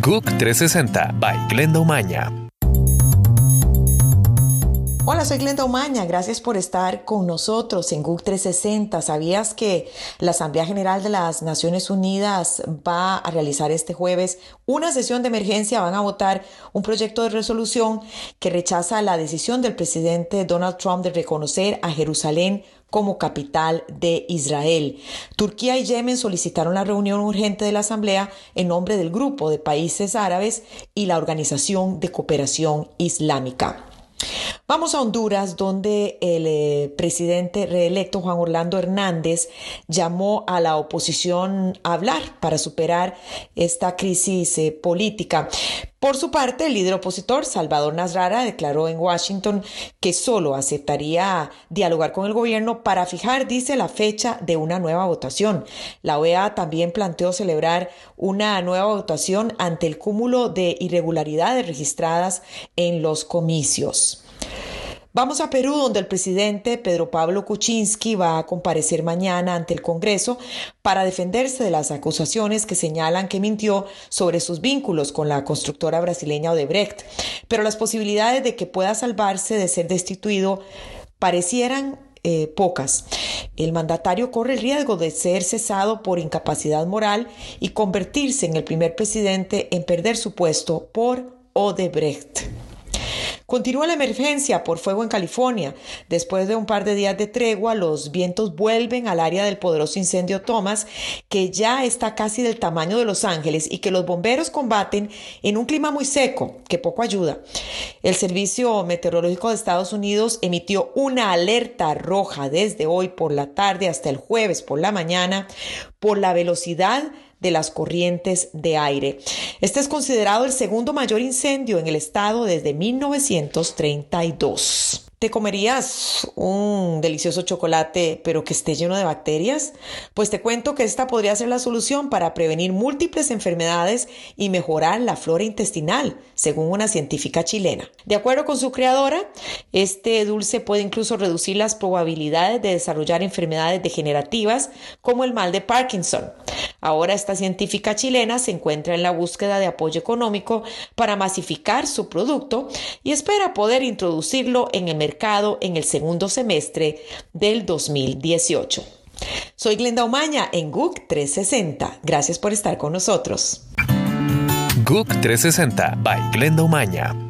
GUC 360 by Glenda Umaña. Hola, soy Glenda Umaña. Gracias por estar con nosotros en GUC 360. ¿Sabías que la Asamblea General de las Naciones Unidas va a realizar este jueves una sesión de emergencia? Van a votar un proyecto de resolución que rechaza la decisión del presidente Donald Trump de reconocer a Jerusalén como capital de Israel. Turquía y Yemen solicitaron la reunión urgente de la Asamblea en nombre del Grupo de Países Árabes y la Organización de Cooperación Islámica. Vamos a Honduras, donde el eh, presidente reelecto Juan Orlando Hernández llamó a la oposición a hablar para superar esta crisis eh, política. Por su parte, el líder opositor Salvador Nasrara declaró en Washington que solo aceptaría dialogar con el gobierno para fijar, dice, la fecha de una nueva votación. La OEA también planteó celebrar una nueva votación ante el cúmulo de irregularidades registradas en los comicios. Vamos a Perú, donde el presidente Pedro Pablo Kuczynski va a comparecer mañana ante el Congreso para defenderse de las acusaciones que señalan que mintió sobre sus vínculos con la constructora brasileña Odebrecht. Pero las posibilidades de que pueda salvarse de ser destituido parecieran eh, pocas. El mandatario corre el riesgo de ser cesado por incapacidad moral y convertirse en el primer presidente en perder su puesto por Odebrecht. Continúa la emergencia por fuego en California. Después de un par de días de tregua, los vientos vuelven al área del poderoso incendio Thomas, que ya está casi del tamaño de Los Ángeles y que los bomberos combaten en un clima muy seco, que poco ayuda. El Servicio Meteorológico de Estados Unidos emitió una alerta roja desde hoy por la tarde hasta el jueves por la mañana por la velocidad de las corrientes de aire. Este es considerado el segundo mayor incendio en el estado desde 1932. ¿Te comerías un delicioso chocolate pero que esté lleno de bacterias? Pues te cuento que esta podría ser la solución para prevenir múltiples enfermedades y mejorar la flora intestinal, según una científica chilena. De acuerdo con su creadora, este dulce puede incluso reducir las probabilidades de desarrollar enfermedades degenerativas como el mal de Parkinson. Ahora esta científica chilena se encuentra en la búsqueda de apoyo económico para masificar su producto y espera poder introducirlo en el mercado en el segundo semestre del 2018. Soy Glenda Omaña en GUC 360. Gracias por estar con nosotros. GUC 360 by Glenda Omaña.